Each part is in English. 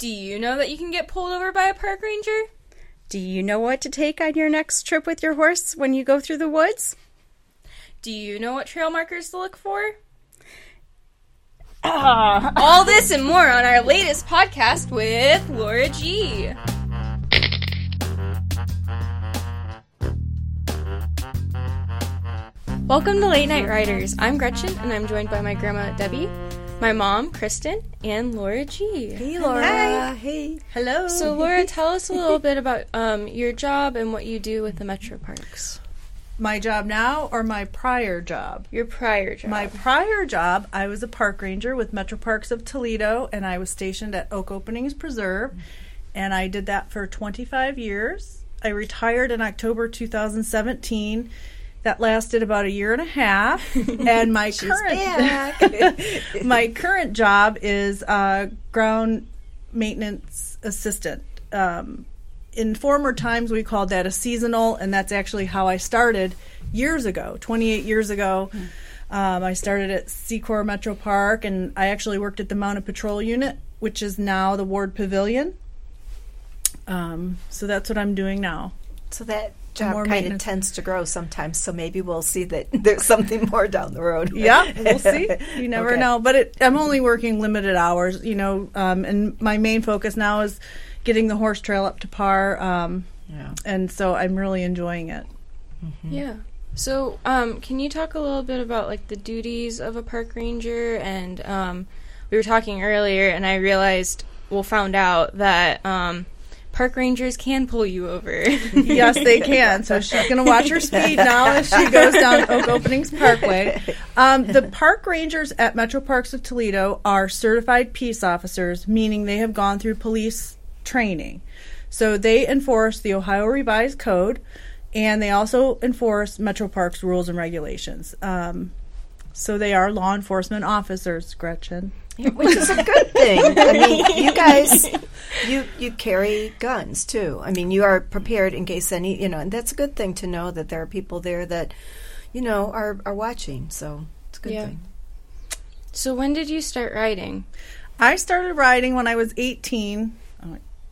Do you know that you can get pulled over by a park ranger? Do you know what to take on your next trip with your horse when you go through the woods? Do you know what trail markers to look for? Ah. All this and more on our latest podcast with Lora G. Welcome to Late Night Riders. I'm Gretchen and I'm joined by my grandma Debbie, my mom Kristen, and Lora G. Hey, Lora. Hi. Hey. Hello. So, Lora, tell us a little bit about um, your job and what you do with the Metro Parks. my job now or my prior job? Your prior job. My prior job, I was a park ranger with Metro Parks of Toledo, and I was stationed at Oak Openings Preserve, and I did that for 25 years. I retired in October 2017. That lasted about a year and a half, and my current my current job is uh, ground maintenance assistant. Um, in former times, we called that a seasonal, and that's actually how I started years ago, 28 years ago. Um, I started at Secor Metro Park, and I actually worked at the Mounted Patrol Unit, which is now the Ward Pavilion. Um, so that's what I'm doing now. So that job kind of tends to grow sometimes. So maybe we'll see that there's something more down the road. Yeah, we'll see. You never Okay. know. But it, I'm only working limited hours, you know, um, and my main focus now is getting the horse trail up to par. Um, Yeah. and so I'm really enjoying it. Yeah. So, um, can you talk a little bit about like the duties of a park ranger? And um, we were talking earlier, and I realized, well, found out that um, park rangers can pull you over. yes, they can. So she's going to watch her speed now as she goes down Oak Openings Parkway. Um, the park rangers at Metro Parks of Toledo are certified peace officers, meaning they have gone through police training. So they enforce the Ohio Revised Code, and they also enforce Metro Parks rules and regulations. Um, so they are law enforcement officers, Gretchen. Which is a good thing. I mean, you guys, you you carry guns too. I mean, you are prepared in case any, you know, and that's a good thing to know that there are people there that, you know, are are watching. So it's a good Yeah. thing. so, when did you start riding? I started riding when I was 18, oh,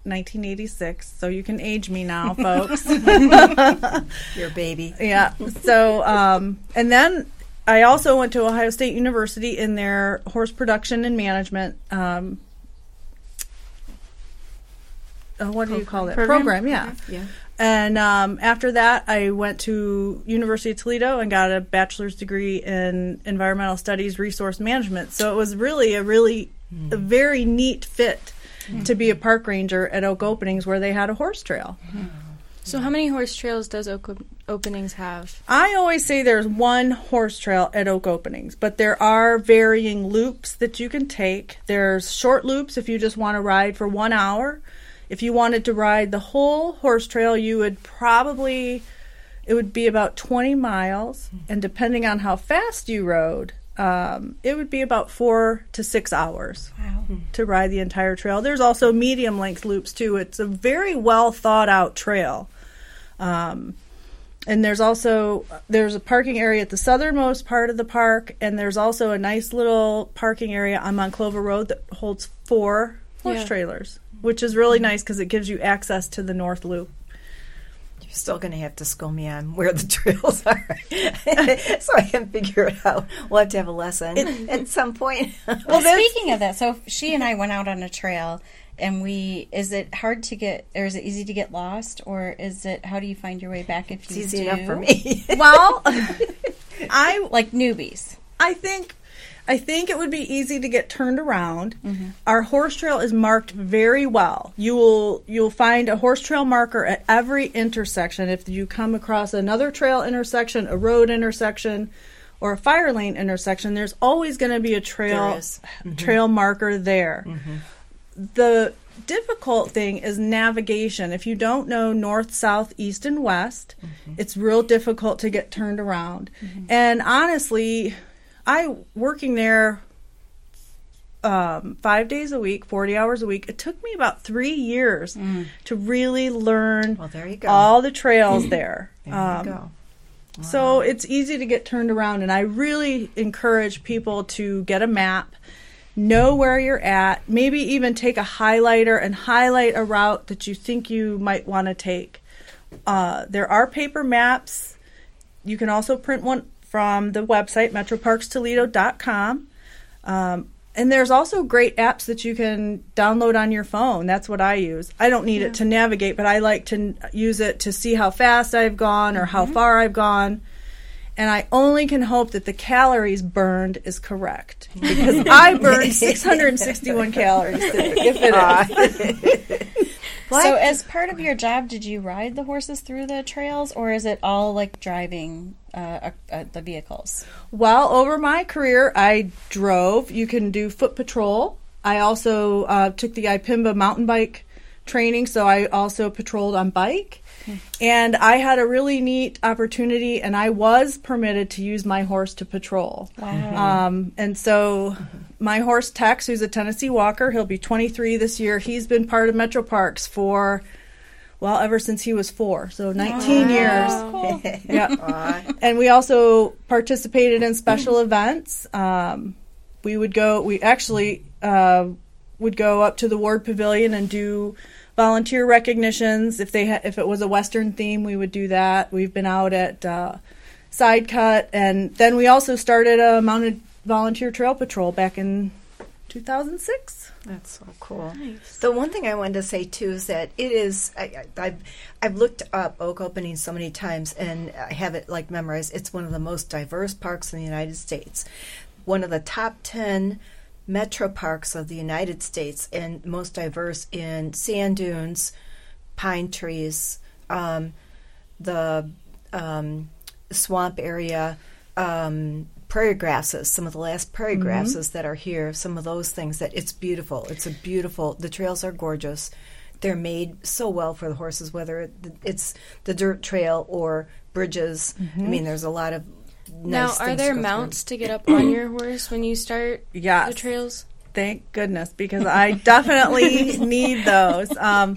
1986. So you can age me now, folks. Your baby. yeah. So, um, and then I also went to Ohio State University in their horse production and management. Um, uh, what do you call it? Program? yeah. Yeah. And um, after that, I went to University of Toledo and got a bachelor's degree in environmental studies, resource management. So it was really a really a very neat fit to be a park ranger at Oak Openings, where they had a horse trail. So, how many horse trails does Oak Openings have? I always say there's one horse trail at Oak Openings, but there are varying loops that you can take. There's short loops if you just want to ride for one hour. If you wanted to ride the whole horse trail, you would probably, it would be about 20 miles. And depending on how fast you rode, um, it would be about four to six hours to ride the entire trail. There's also medium length loops too. It's a very well thought out trail. Um, and there's also there's a parking area at the southernmost part of the park, and there's also a nice little parking area on Monclova Road that holds four horse Yeah. trailers, which is really nice because it gives you access to the north loop. You're still going to have to school me on where the trails are, so I can figure it out. We'll have to have a lesson at some point. Well, speaking of that, so she and I went out on a trail and we is it hard to get or is it easy to get lost or is it how do you find your way back if it's you easy do? enough for me. Well, I Like newbies. I think I think it would be easy to get turned around. Mm-hmm. Our horse trail is marked very well. You will you'll find a horse trail marker at every intersection. If you come across another trail intersection, a road intersection, or a fire lane intersection, there's always going to be a trail There is. trail marker there. Mm-hmm. The difficult thing is navigation. If you don't know north, south, east, and west, it's real difficult to get turned around. And honestly, I working there um, five days a week, 40 hours a week. It took me about three years to really learn Well, there you go. all the trails there. There Um, you go. so it's easy to get turned around, and I really encourage people to get a map. Know where you're at, maybe even take a highlighter and highlight a route that you think you might want to take. Uh, there are paper maps. You can also print one from the website, metroparkstoledo.com. Um, and there's also great apps that you can download on your phone. That's what I use. I don't need it to navigate, but I like to n- use it to see how fast I've gone or how far I've gone. And I only can hope that the calories burned is correct because I burned 661 calories today, if it is. So, as part of your job, did you ride the horses through the trails, or is it all like driving uh, uh, uh, the vehicles? Well, over my career, I drove. You can do foot patrol. I also uh, took the IPMBA mountain bike training, so I also patrolled on bike. And I had a really neat opportunity, and I was permitted to use my horse to patrol. Wow. Um, and so, my horse Tex, who's a Tennessee Walker, he'll be 23 this year. He's been part of Metro Parks for, well, ever since he was four, so 19 years. Cool. Yeah. and we also participated in special events. Um, we would go. We actually uh, would go up to the ward pavilion and do volunteer recognitions. If they ha- if it was a western theme, we would do that. We've been out at uh, Side Cut, and then we also started a mounted volunteer trail patrol back in 2006. That's so cool. Nice. The one thing I wanted to say too is that it is. I, I- I've I've looked up Oak Opening so many times and I have it like memorized. It's one of the most diverse parks in the United States. One of the top ten metro parks of the United States and most diverse in sand dunes, pine trees, um, the um, swamp area, um, prairie grasses, some of the last prairie grasses that are here, some of those things that it's beautiful. It's a beautiful, the trails are gorgeous. They're made so well for the horses, whether it's the dirt trail or bridges. I mean, there's a lot of Now, are there to go through. mounts to get up on your horse when you start Yes. the trails? Thank goodness, because I definitely need those. Um,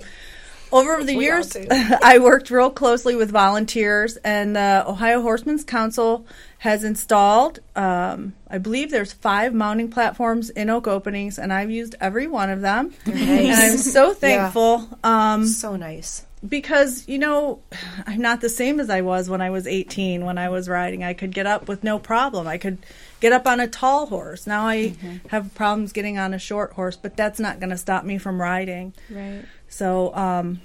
over the We years. I worked real closely with volunteers, and the Ohio Horsemen's Council has installed, um, I believe there's five mounting platforms in oak openings, and I've used every one of them. And I'm so thankful. Um, So nice. Because you know i'm not the same as i was when i was 18 when i was riding i could get up with no problem i could get up on a tall horse now i have problems getting on a short horse but that's not going to stop me from riding Right. so um,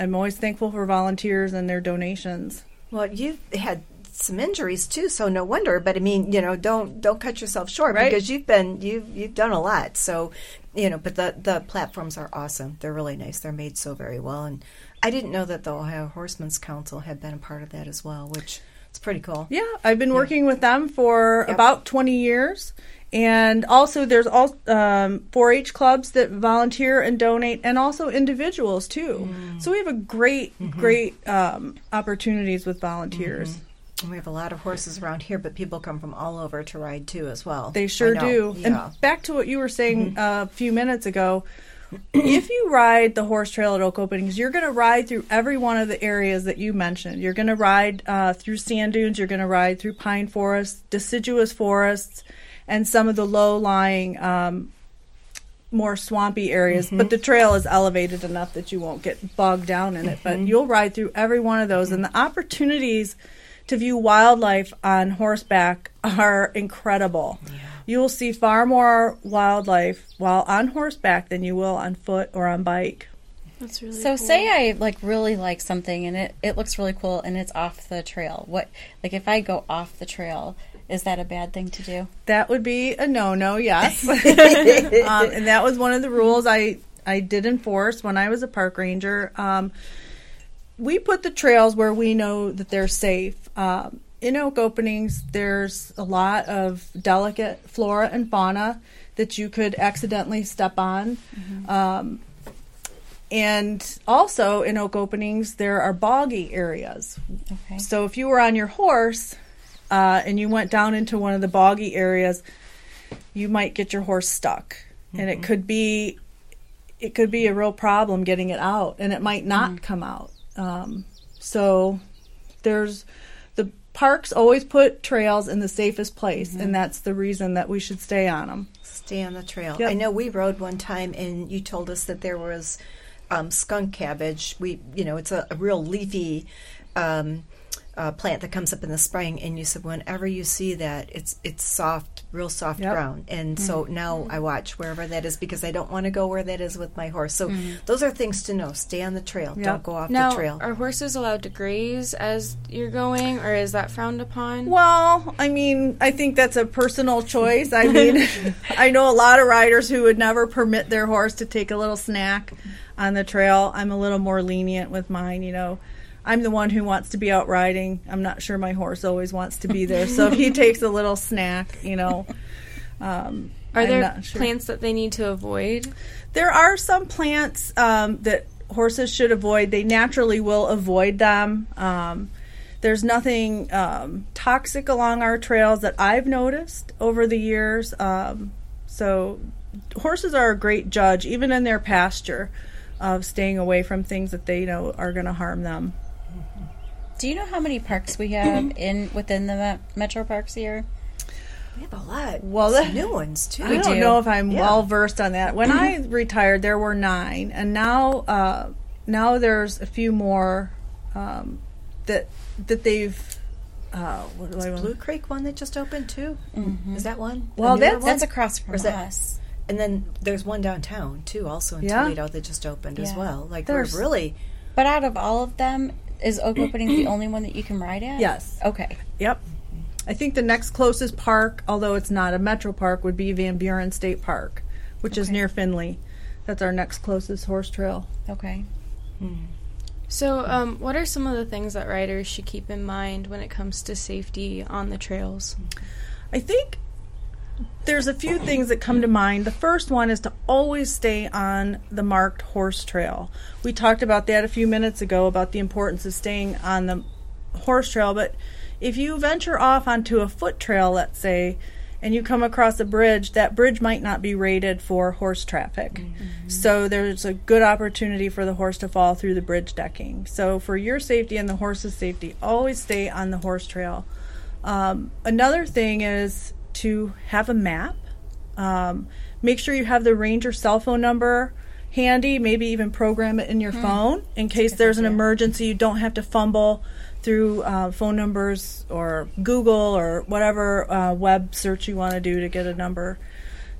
i'm always thankful for volunteers and their donations Well, you've had some injuries too, so no wonder. But I mean, you know, don't don't cut yourself short Right. because you've been you've you've done a lot. So, you know, but the the platforms are awesome. They're really nice. They're made so very well, and I didn't know that the Ohio Horsemen's Council had been a part of that as well, which it's pretty cool. Yeah, I've been working with them for Yep. about 20 years. And also, there's all um, 4-H clubs that volunteer and donate, and also individuals too. So we have a great, great um, opportunities with volunteers. And we have a lot of horses around here, but people come from all over to ride too as well. They sure do. Yeah. Mm-hmm. And back to what you were saying uh, a few minutes ago, if you ride the horse trail at Oak Openings, you're going to ride through every one of the areas that you mentioned. You're going to ride uh, through sand dunes. You're going to ride through pine forests, deciduous forests, and some of the low-lying, um, more swampy areas. Mm-hmm. But the trail is elevated enough that you won't get bogged down in it. But Mm-hmm. you'll ride through every one of those, and the opportunities to view wildlife on horseback are incredible. You will see far more wildlife while on horseback than you will on foot or on bike. That's really So cool. say I like really like something and it, it looks really cool and it's off the trail. What like if I go off the trail, is that a bad thing to do? That would be a no-no, yes. um, and that was one of the rules I I did enforce when I was a park ranger. Um, we put the trails where we know that they're safe. Um, in oak openings, there's a lot of delicate flora and fauna that you could accidentally step on. Um, and also in oak openings, there are boggy areas. Okay. So if you were on your horse uh, and you went down into one of the boggy areas, you might get your horse stuck, and it could be it could be a real problem getting it out, and it might not come out. Um, so there's the parks always put trails in the safest place, Mm-hmm. and that's the reason that we should stay on them. Stay on the trail. Yep. I know we rode one time, and you told us that there was um, skunk cabbage. We, you know, it's a, a real leafy um, uh, plant that comes up in the spring, and you said whenever you see that, it's it's soft, real soft Yep. ground. And so mm-hmm. now mm-hmm. I watch wherever that is because I don't want to go where that is with my horse. So mm-hmm. those are things to know. Stay on the trail. Yep. Don't go off Now, the trail. are horses allowed to graze as you're going, or is that frowned upon? Well, I mean, I think that's a personal choice. I mean, I know a lot of riders who would never permit their horse to take a little snack on the trail. I'm a little more lenient with mine, you know. I'm the one who wants to be out riding. I'm not sure my horse always wants to be there. So if he takes a little snack, you know, um, Are I'm there sure. plants that they need to avoid? There are some plants um, that horses should avoid. They naturally will avoid them. Um, there's nothing um, toxic along our trails that I've noticed over the years. Um, so horses are a great judge, even in their pasture, of staying away from things that they know are going to harm them. Do you know how many parks we have in within the metro parks here? we have a lot. Well, Some that- new ones too. I don't do. know if I'm Yeah. well versed on that. When I retired, there were nine, and now uh, now there's a few more um, that that they've. Uh, what do I want? Blue Creek one that just opened too. Is that one? Well, newer that's- one? That's across from Or is that- us. And then there's one downtown too, also in Yeah. Toledo that just opened as well. Like There's- we're really But out of all of them, is Oak Openings the only one that you can ride at? Yes. Okay. Yep. I think the next closest park, although it's not a metro park, would be Van Buren State Park, which is Okay. near Findlay. That's our next closest horse trail. Okay. So, um, what are some of the things that riders should keep in mind when it comes to safety on the trails? I think there's a few things that come to mind. The first one is to always stay on the marked horse trail. We talked about that a few minutes ago about the importance of staying on the horse trail, but if you venture off onto a foot trail, let's say, and you come across a bridge, that bridge might not be rated for horse traffic. So there's a good opportunity for the horse to fall through the bridge decking. So for your safety and the horse's safety, always stay on the horse trail. Um, another thing is to have a map. Um, make sure you have the ranger cell phone number handy. Maybe even program it in your phone in case there's an emergency. You don't have to fumble through uh, phone numbers or Google or whatever uh, web search you want to do to get a number.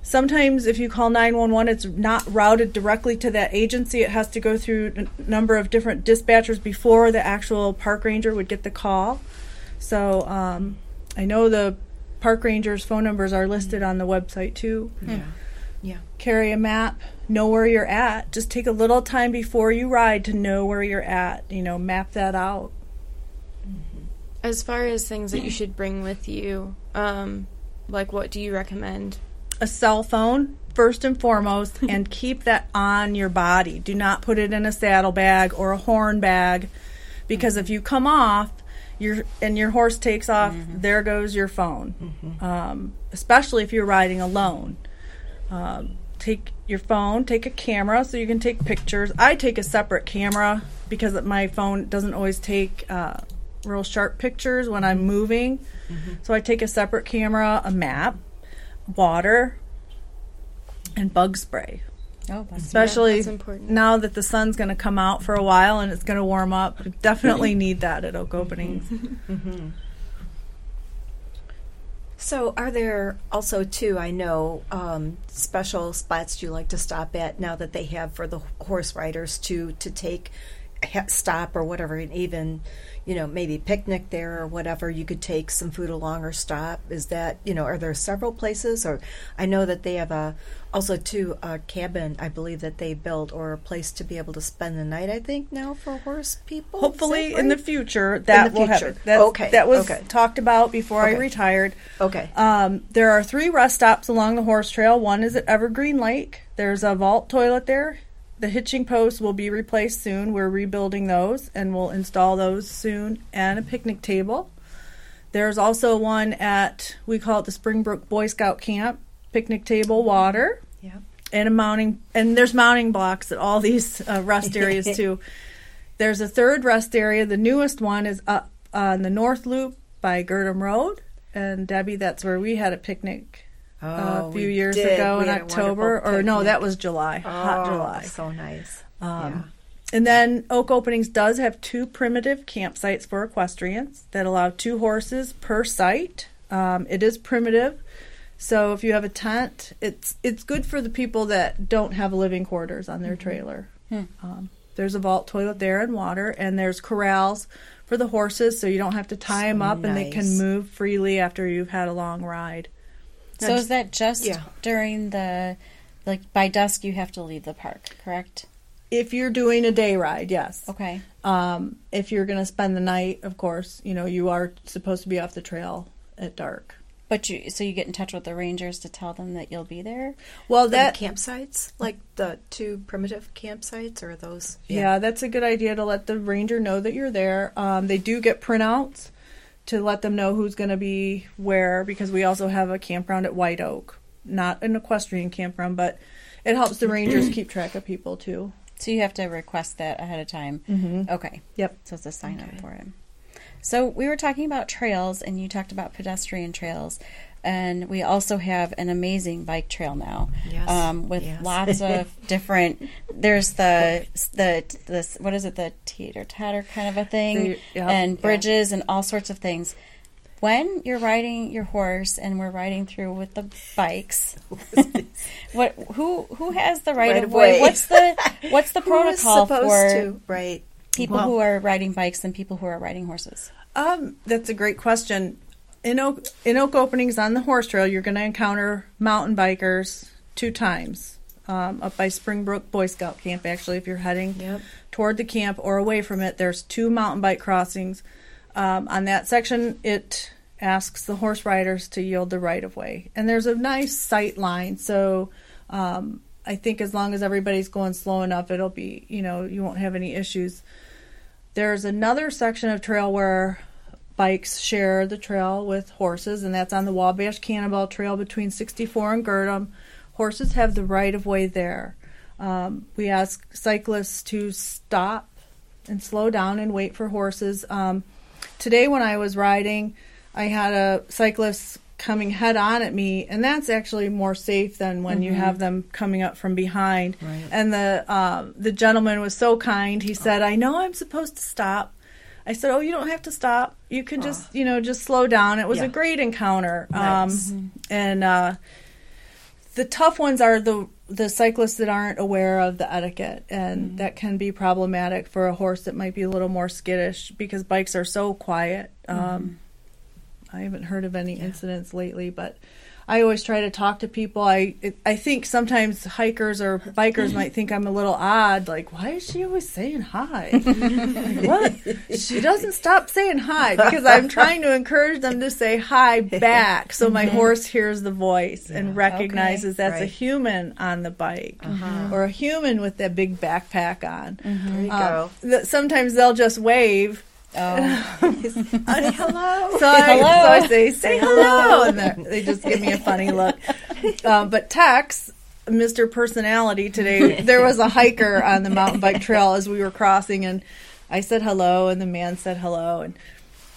Sometimes, if you call 911, it's not routed directly to that agency. It has to go through a number of different dispatchers before the actual park ranger would get the call. So, um, I know the park ranger's phone numbers are listed on the website too. yeah. Yeah. Carry a map, know where you're at. Just take a little time before you ride to know where you're at. You know, map that out. As far as things that you should bring with you, um, like what do you recommend? a cell phone first and foremost and keep that on your body. Do not put it in a saddle bag or a horn bag because if you come off your and your horse takes off, there goes your phone. Um, especially if you're riding alone. Um, take your phone, take a camera so you can take pictures. I take a separate camera because my phone doesn't always take uh, real sharp pictures when I'm moving. So I take a separate camera, a map, water, and bug spray. Oh, that's Especially that's important. now that the sun's going to come out for a while and it's going to warm up. Definitely need that at oak openings. So, are there also too? I know um, special spots you like to stop at now that they have for the horse riders to to take ha- stop or whatever, and even you know maybe picnic there or whatever. You could take some food along or stop. Is that you know? Are there several places? Or I know that they have a also too a cabin. I believe that they built or a place to be able to spend the night. I think now for horse people. Hopefully, in the future, that the will future. happen. That's, Okay, That was okay. talked about before I retired. okay. Um, there are three rest stops along the horse trail. One is at Evergreen Lake. There's a vault toilet there. The hitching posts will be replaced soon. We're rebuilding those and we'll install those soon and a picnic table. There's also one at, we call it the Springbrook Boy Scout Camp, picnic table, water, yeah. and a mounting, and there's mounting blocks at all these uh, rest areas too. There's a third rest area. The newest one is up on the North Loop by Girdham Road. And Debbie, that's where we had a picnic Oh, a few years did. ago We in October. Or no, that was July. Hot Oh, July. So nice. Um, And then Oak Openings does have two primitive campsites for equestrians that allow two horses per site. Um, it is primitive, so if you have a tent, it's it's good for the people that don't have living quarters on Mm-hmm. their trailer. Hmm. Um, there's a vault toilet there and water, and there's corrals for the horses, so you don't have to tie them So up, and they can move freely after you've had a long ride. So is that just Yeah. during the like by dusk you have to leave the park, correct? If you're doing a day ride, yes. Okay. Um, if you're going to spend the night, of course, you know, you are supposed to be off the trail at dark. But you so you get in touch with the rangers to tell them that you'll be there? Well, That that campsites, like the two primitive campsites, or those? yeah. that's a good idea to let the ranger know that you're there. Um, they do get printouts to let them know who's going to be where because we also have a campground at White Oak, not an equestrian campground, but it helps the rangers keep track of people too. So you have to request that ahead of time. Mm-hmm. Okay. Yep. So it's a sign Okay. up for it. So we were talking about trails, and you talked about pedestrian trails, and we also have an amazing bike trail now, Yes. um, with Yes. lots of different. There's the the this what is it the teeter tatter kind of a thing, The- yeah, and yeah. bridges and all sorts of things. When you're riding your horse and we're riding through with the bikes, what who who has the right, Right of of way? way. What's the what's the protocol for to? Right. people Well- who are riding bikes and people who are riding horses? Um, that's a great question. In oak in oak openings on the horse trail, you're going to encounter mountain bikers two times. Um, up by Springbrook Boy Scout Camp, actually, if you're heading Yep. toward the camp or away from it, there's two mountain bike crossings. Um, on that section, it asks the horse riders to yield the right of way, and there's a nice sight line. So um, I think as long as everybody's going slow enough, it'll be you know you won't have any issues. There's another section of trail where bikes share the trail with horses, and that's on the Wabash Cannonball Trail between 64 and Girdham. Horses have the right of way there. Um, we ask cyclists to stop and slow down and wait for horses. Um, today, when I was riding, I had a cyclist coming head on at me, and that's actually more safe than when you have them coming up from behind. Right. And the um, the gentleman was so kind. He said, "I know I'm supposed to stop." I said, "Oh, you don't have to stop. You can just, you know, just slow down." It was Yeah. a great encounter. Nice. Um, and uh, the tough ones are the the cyclists that aren't aware of the etiquette, and that can be problematic for a horse that might be a little more skittish because bikes are so quiet. Um, I haven't heard of any incidents lately, but I always try to talk to people. I I think sometimes hikers or bikers might think I'm a little odd. Like, why is she always saying hi? like, what? She doesn't stop saying hi because I'm trying to encourage them to say hi back, so my mm-hmm. horse hears the voice and recognizes that's a human on the bike uh-huh. or a human with that big backpack on. Mm-hmm. There you Um, go. th- sometimes they'll just wave. Oh, Honey, hello. So I, Hello. so I say, say hello. And they're- they just give me a funny look. Um, but Tex, Mr. Personality today, there was a hiker on the mountain bike trail as we were crossing, and I said hello, and the man said hello. And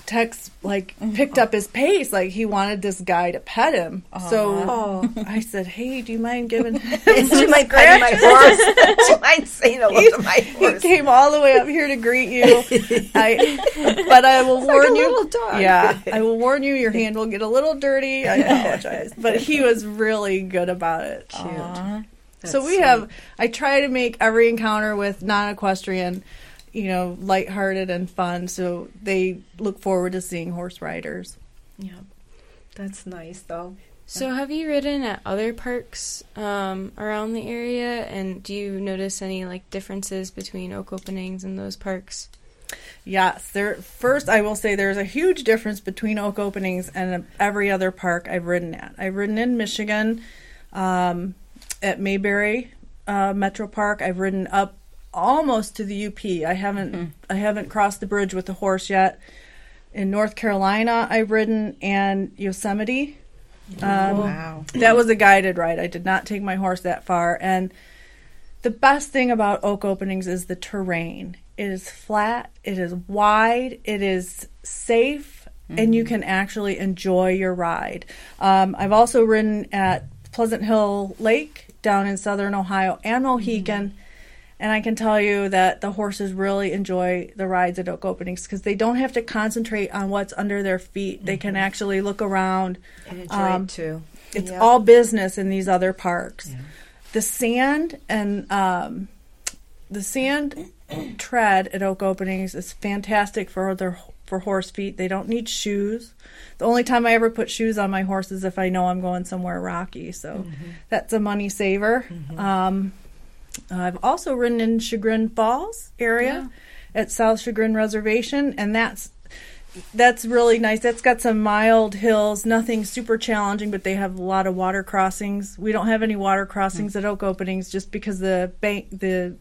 Tex, like, picked up his pace. Like, he wanted this guy to pet him. So Oh, I said, hey, do you mind giving do you mind petting my horse? do you mind saying hello to my horse? He came all the way up here to greet you. I, but I will like warn a you. little dog. Yeah, I will warn you. Your hand will get a little dirty. I apologize, but he was really good about it. aw. so we have. I try to make every encounter with non-equestrian, you know, lighthearted and fun. So they look forward to seeing horse riders. Yeah, that's nice though. So, have you ridden at other parks um, around the area, and do you notice any like differences between oak openings and those parks? Yes, there. First, I will say there's a huge difference between oak openings and every other park I've ridden at. I've ridden in Michigan, um, at Maybury uh, Metro Park. I've ridden up almost to the UP. I haven't. I haven't crossed the bridge with the horse yet. In North Carolina, I've ridden and Yosemite. Um, wow. that was a guided ride. I did not take my horse that far. And the best thing about oak openings is the terrain. It is flat, it is wide, it is safe, and you can actually enjoy your ride. Um, I've also ridden at Pleasant Hill Lake down in southern Ohio and Mohican. And I can tell you that the horses really enjoy the rides at oak openings because they don't have to concentrate on what's under their feet. They can actually look around. And enjoy Um, it too. It's Yeah. all business in these other parks. The sand and um, the sand tread at oak openings is fantastic for their for horse feet. They don't need shoes. The only time I ever put shoes on my horse is if I know I'm going somewhere rocky. So that's a money saver. Um, I've also ridden in Chagrin Falls area at South Chagrin Reservation, and that's that's really nice. That's got some mild hills, nothing super challenging, but they have a lot of water crossings. We don't have any water crossings at Oak Openings just because the bank, the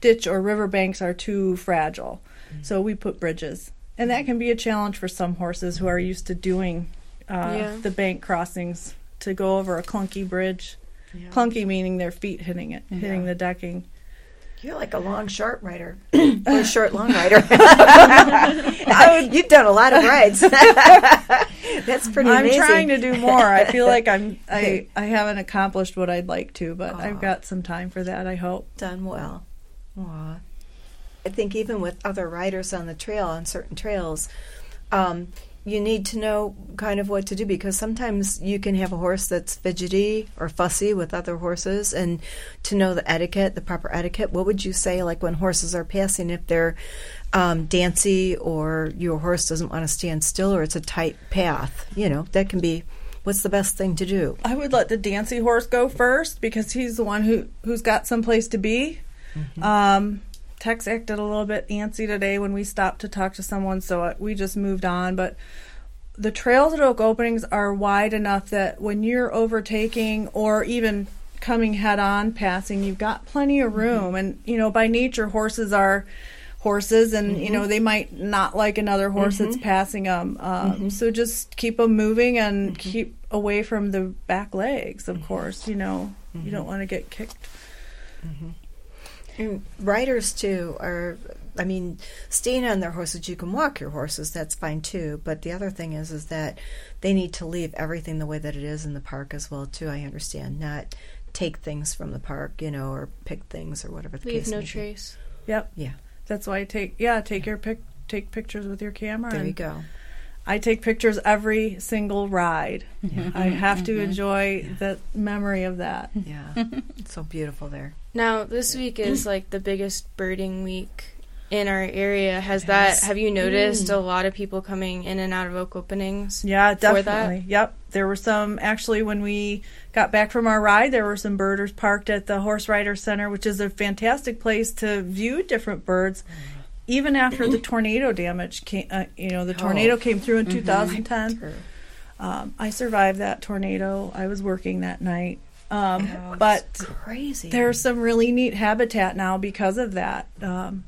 ditch or river banks are too fragile. So we put bridges, and that can be a challenge for some horses who are used to doing uh, Yeah. the bank crossings to go over a clunky bridge. Clunky meaning their feet hitting it, hitting the decking. You're like a long short rider, or a short long rider. I- You've done a lot of rides. That's pretty I'm amazing. trying to do more. I feel like I'm I I haven't accomplished what I'd like to, but I've got some time for that. I hope. done well. Aw. I think even with other riders on the trail, on certain trails, um, you need to know kind of what to do because sometimes you can have a horse that's fidgety or fussy with other horses, and to know the etiquette, the proper etiquette. What would you say, like when horses are passing, if they're um, dancy or your horse doesn't want to stand still or it's a tight path? You know, that can be. What's the best thing to do? I would let the dancy horse go first because he's the one who who's got some place to be. Um, Tex acted a little bit antsy today when we stopped to talk to someone, so uh, we just moved on. But the trails at Oak Openings are wide enough that when you're overtaking or even coming head on passing, you've got plenty of mm-hmm. room. And you know, by nature, horses are horses, and you know mm-hmm. they might not like another horse that's mm-hmm. passing them. Um, So just keep them moving and keep away from the back legs. Of course, you know you don't want to get kicked. And riders too are I mean, staying on their horses, you can walk your horses, that's fine too. But the other thing is is that they need to leave everything the way that it is in the park as well too, I understand. Not take things from the park, you know, or pick things or whatever the Leave case no trace. Yep, Yeah. that's why I take yeah take your pic take pictures with your camera. There and you go. I take pictures every single ride. Yeah. I have to mm-hmm. enjoy the memory of that. Yeah. it's so beautiful there. Now, this week is like the biggest birding week in our area. Has Yes. that? Have you noticed mm. a lot of people coming in and out of oak openings? Yeah, For that? definitely. Yep. There were some actually when we got back from our ride, there were some birders parked at the Horse Rider Center, which is a fantastic place to view different birds. Mm-hmm. Even after the tornado damage came, uh, you know, the tornado Oh. came through in 2010. Um, I survived that tornado. I was working that night. Um, Oh, but crazy. there's some really neat habitat now because of that. Um,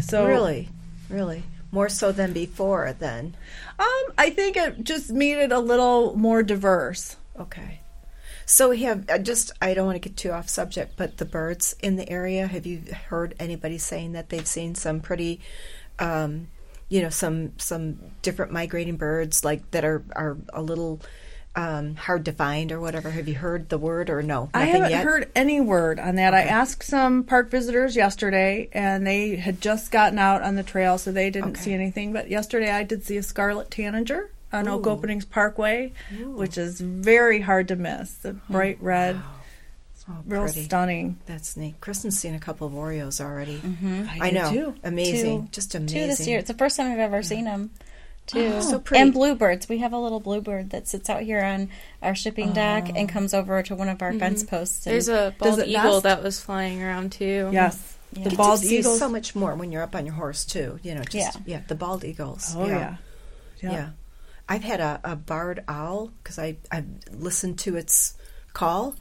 so really, really more so than before. Then um, I think it just made it a little more diverse. okay. So we have just I don't want to get too off subject, but the birds in the area. Have you heard anybody saying that they've seen some pretty, um, you know, some some different migrating birds like that are are a little um, hard to find or whatever? Have you heard the word or no? I haven't yet? heard any word on that. I asked some park visitors yesterday, and they had just gotten out on the trail, so they didn't Okay. see anything. But yesterday, I did see a scarlet tanager on Oak Openings Parkway, which is very hard to miss. The oh, bright red, Oh, real pretty. stunning. That's neat. Kristen's seen a couple of Oreos already. Mm-hmm. I, I know. too. Amazing. Two. Just Two amazing. this year. It's the first time I've ever seen them. Two. Oh, so pretty. And bluebirds. We have a little bluebird that sits out here on our shipping deck oh. and comes over to one of our mm-hmm. fence posts. There's a bald eagle nest? that was flying around too. Yes, Yeah. the You bald you eagles. so much more when you're up on your horse too. You know, just Yeah. yeah, the bald eagles. oh yeah. yeah. yeah. I've had a, a barred owl because I I've listened to its call,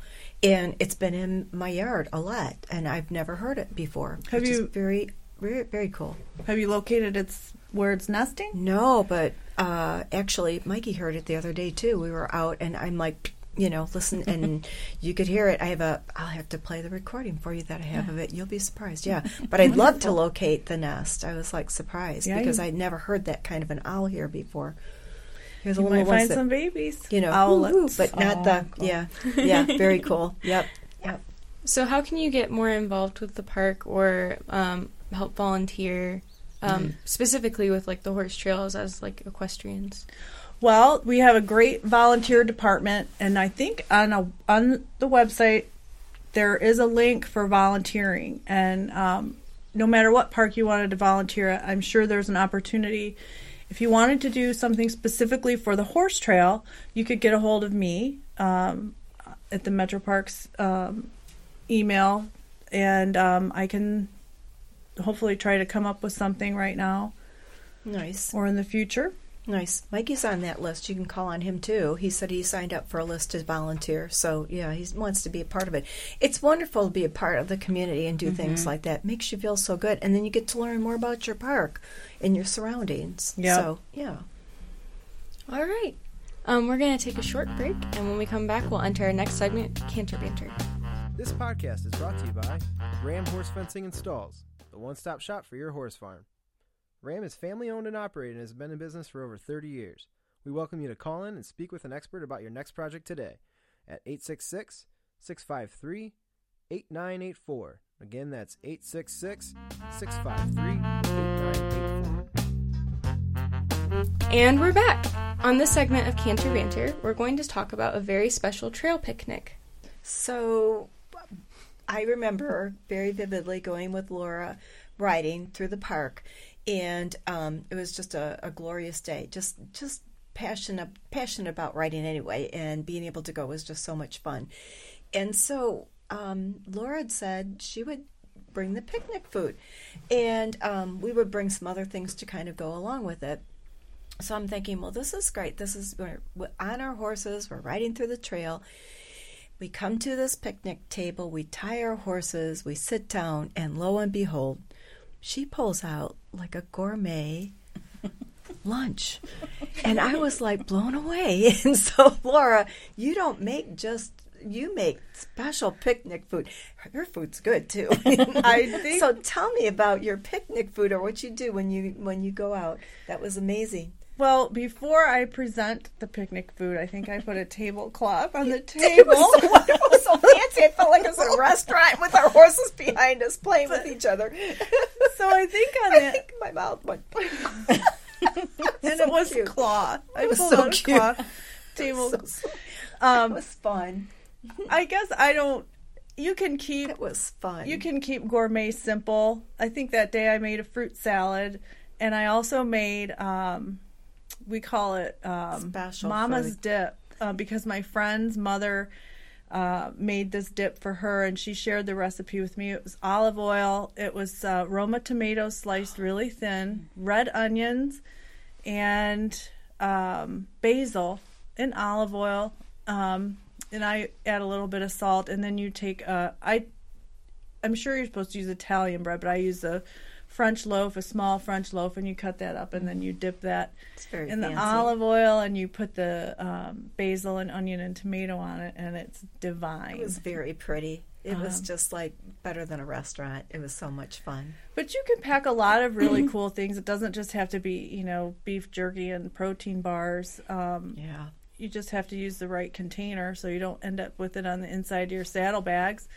and it's been in my yard a lot, and I've never heard it before. Have you- very very very cool? Have you located its where it's nesting? No, but uh, actually, Mikey heard it the other day too. We were out, and I'm like, you know, listen, and you could hear it. I have a. I'll have to play the recording for you that I have of it. You'll be surprised. Yeah, but I'd love to locate the nest. I was like surprised Yeah, because you- I'd never heard that kind of an owl here before. Here's a You little might find that, some babies. you know, owlets. woo, woo, but not the. Oh, cool. Yeah, yeah, very cool. Yep, yep. So, how can you get more involved with the park or um, help volunteer, um, specifically with like the horse trails as like equestrians? Well, we have a great volunteer department, and I think on a on the website there is a link for volunteering. And um, no matter what park you wanted to volunteer at, I'm sure there's an opportunity. If you wanted to do something specifically for the horse trail, you could get a hold of me um, at the Metro Parks um, email, and um, I can hopefully try to come up with something right now Nice, or in the future. Nice. Mikey's on that list. You can call on him too. He said he signed up for a list to volunteer. So yeah, he wants to be a part of it. It's wonderful to be a part of the community and do things like that. Makes you feel so good, and then you get to learn more about your park and your surroundings. Yep. So yeah. All right. Um, we're going to take a short break, and when we come back, we'll enter our next segment, Canter Banter. This podcast is brought to you by Ram Horse Fencing and Stalls, the one stop shop for your horse farm. Ram is family owned and operated and has been in business for over 30 years. We welcome you to call in and speak with an expert about your next project today at 866 653 8984. Again, that's 866 653 8984. And we're back. On this segment of Canter Banter, we're going to talk about a very special trail picnic. So I remember very vividly going with Lora riding through the park, and um, it was just a, a glorious day. Just just passionate passionate about riding anyway, and being able to go was just so much fun. And so um, Lora had said she would bring the picnic food, and um, we would bring some other things to kind of go along with it. So I'm thinking, well, this is great. This is we're, we're on our horses. We're riding through the trail. We come to this picnic table, we tie our horses, we sit down, and lo and behold, she pulls out like a gourmet lunch. And I was like blown away. And so, Lora, you don't make just you make special picnic food. Your food's good too. I think- so. Tell me about your picnic food or what you do when you when you go out. That was amazing. Well, before I present the picnic food, I think I put a tablecloth on the table. It was so wonderful, so fancy. It felt like it was a restaurant with our horses behind us playing with each other. So I think on I that, think my mouth went. and it was cute. cloth. I It was so a cute. cloth table. so, so- it Um, was fun. I guess I don't. You can keep It was fun. you can keep gourmet simple. I think that day I made a fruit salad, and I also made um, we call it um, Special Mama's food. dip uh, because my friend's mother uh, made this dip for her, and she shared the recipe with me. It was olive oil. It was uh, Roma tomatoes sliced really thin, red onions, and um, basil and olive oil. Um, and I add a little bit of salt, and then you take uh, I I'm sure you're supposed to use Italian bread, but I use a French loaf, a small French loaf, and you cut that up, and then you dip that in the fancy. olive oil, and you put the um, basil and onion and tomato on it, and it's divine. It was very pretty. It was Um, just like better than a restaurant. It was so much fun. But you can pack a lot of really cool things. It doesn't just have to be, you know, beef jerky and protein bars. Um, Yeah. you just have to use the right container so you don't end up with it on the inside of your saddlebags.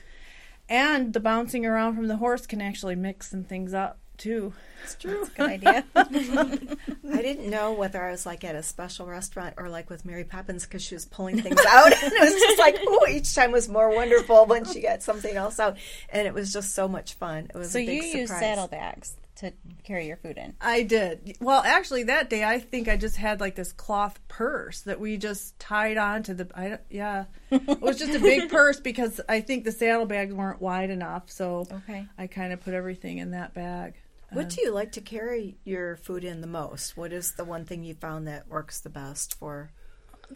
And the bouncing around from the horse can actually mix some things up too. It's true. That's a good idea. I didn't know whether I was like at a special restaurant or like with Mary Poppins because she was pulling things out. and it was just like, oh, each time was more wonderful when she got something else out. And it was just so much fun. It was so a big you surprise. use saddlebags to carry your food in. I did. Well, actually, that day I think I just had like this cloth purse that we just tied on to the. I, don't- yeah, it was just a big purse because I think the saddlebags weren't wide enough, so Okay. I kind of put everything in that bag. What do you like to carry your food in the most? What is the one thing you found that works the best for?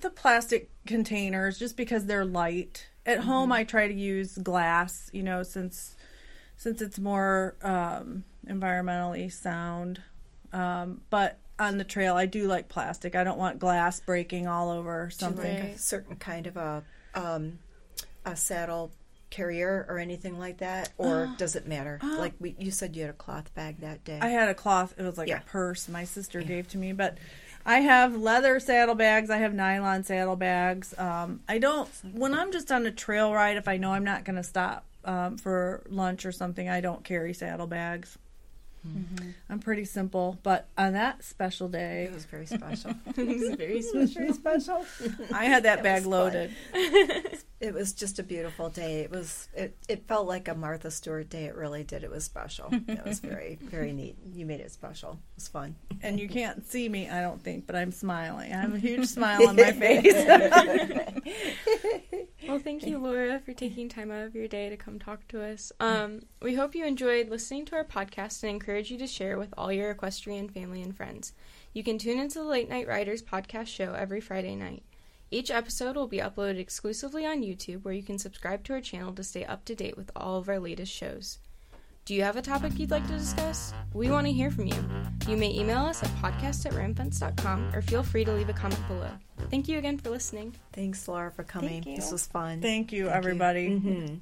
the plastic containers just because they're light. At home, I try to use glass, you know, since since it's more um, environmentally sound. Um, but on the trail, I do like plastic. I don't want glass breaking all over like something. A certain kind of a um, a saddle carrier or anything like that, or does it matter? like we, you said, you had a cloth bag that day. I had a cloth. It was like Yeah. a purse my sister gave to me, but I have leather saddlebags. I have nylon saddlebags. Um, I don't. When I'm just on a trail ride, if I know I'm not going to stop um, for lunch or something, I don't carry saddlebags. Mm-hmm. I'm pretty simple, but on that special day, it was very special. it's very special. special. I had that, bag loaded. it was just a beautiful day. It was. It, it felt like a Martha Stewart day. It really did. It was special. it was very very neat. You made it special. It was fun. And you can't see me, I don't think, but I'm smiling. I have a huge smile on my face. Well, thank you, Lora, for taking time out of your day to come talk to us. Um, we hope you enjoyed listening to our podcast and encourage you to share with all your equestrian family and friends. You can tune into the Late Night Riders podcast show every Friday night. Each episode will be uploaded exclusively on YouTube, where you can subscribe to our channel to stay up to date with all of our latest shows. Do you have a topic you'd like to discuss? We want to hear from you. You may email us at podcast at rammfence.com or feel free to leave a comment below. Thank you again for listening. Thanks, Lora, for coming. This was fun. Thank you, everybody. Mhm.